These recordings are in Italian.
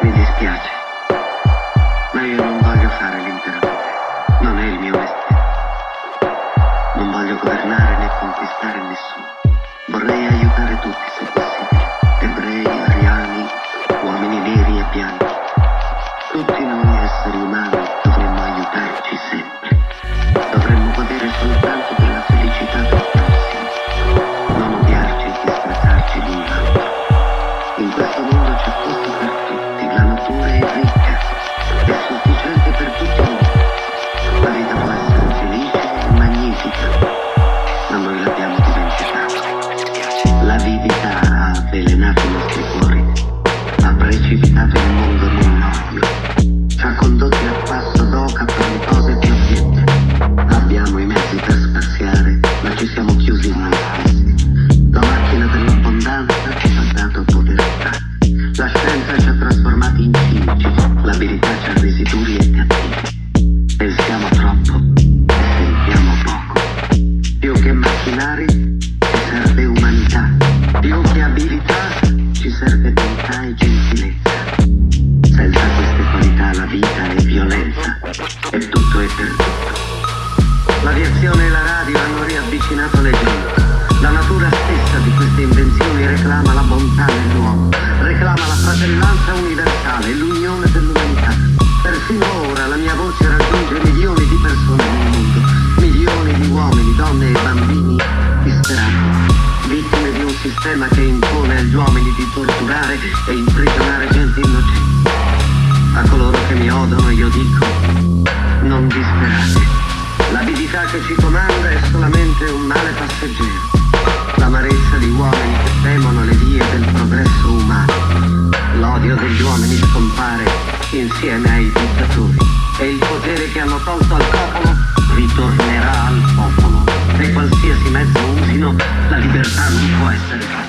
Mi dispiace, ma io non voglio fare l'imperatore. Non è il mio mestiere. Non voglio governare né conquistare nessuno. Vorrei aiutare tutti se possibile. Ebrei, ariani, uomini neri e bianchi. Tutti noi esseri umani dovremmo aiutarci sempre. Dovremmo godere soltanto di Africa. e è tutto. L'aviazione e la radio hanno riavvicinato le genti. La natura stessa di queste invenzioni reclama la bontà del che ci comanda è solamente un male passeggero, l'amarezza di uomini che temono le vie del progresso umano. L'odio degli uomini scompare insieme ai dittatori e il potere che hanno tolto al popolo ritornerà al popolo. E qualsiasi mezzo usino, la libertà non può essere fatta.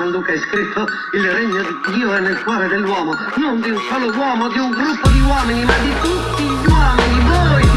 San Luca è scritto il regno di Dio è nel cuore dell'uomo, non di un solo uomo, di un gruppo di uomini, ma di tutti gli uomini, voi!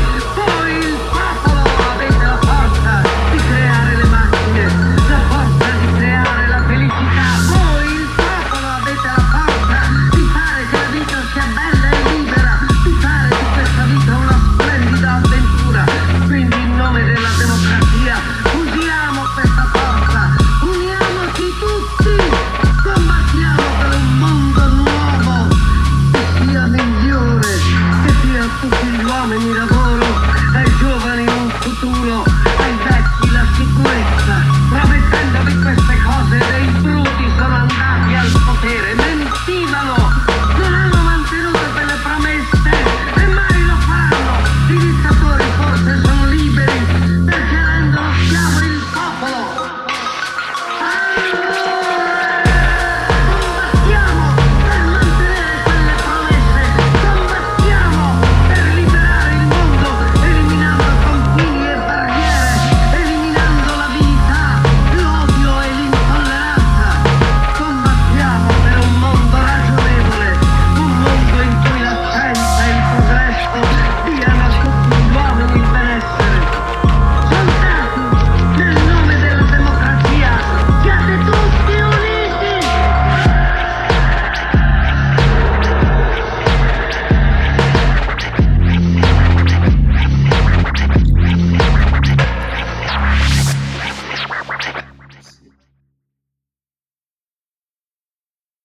Dominica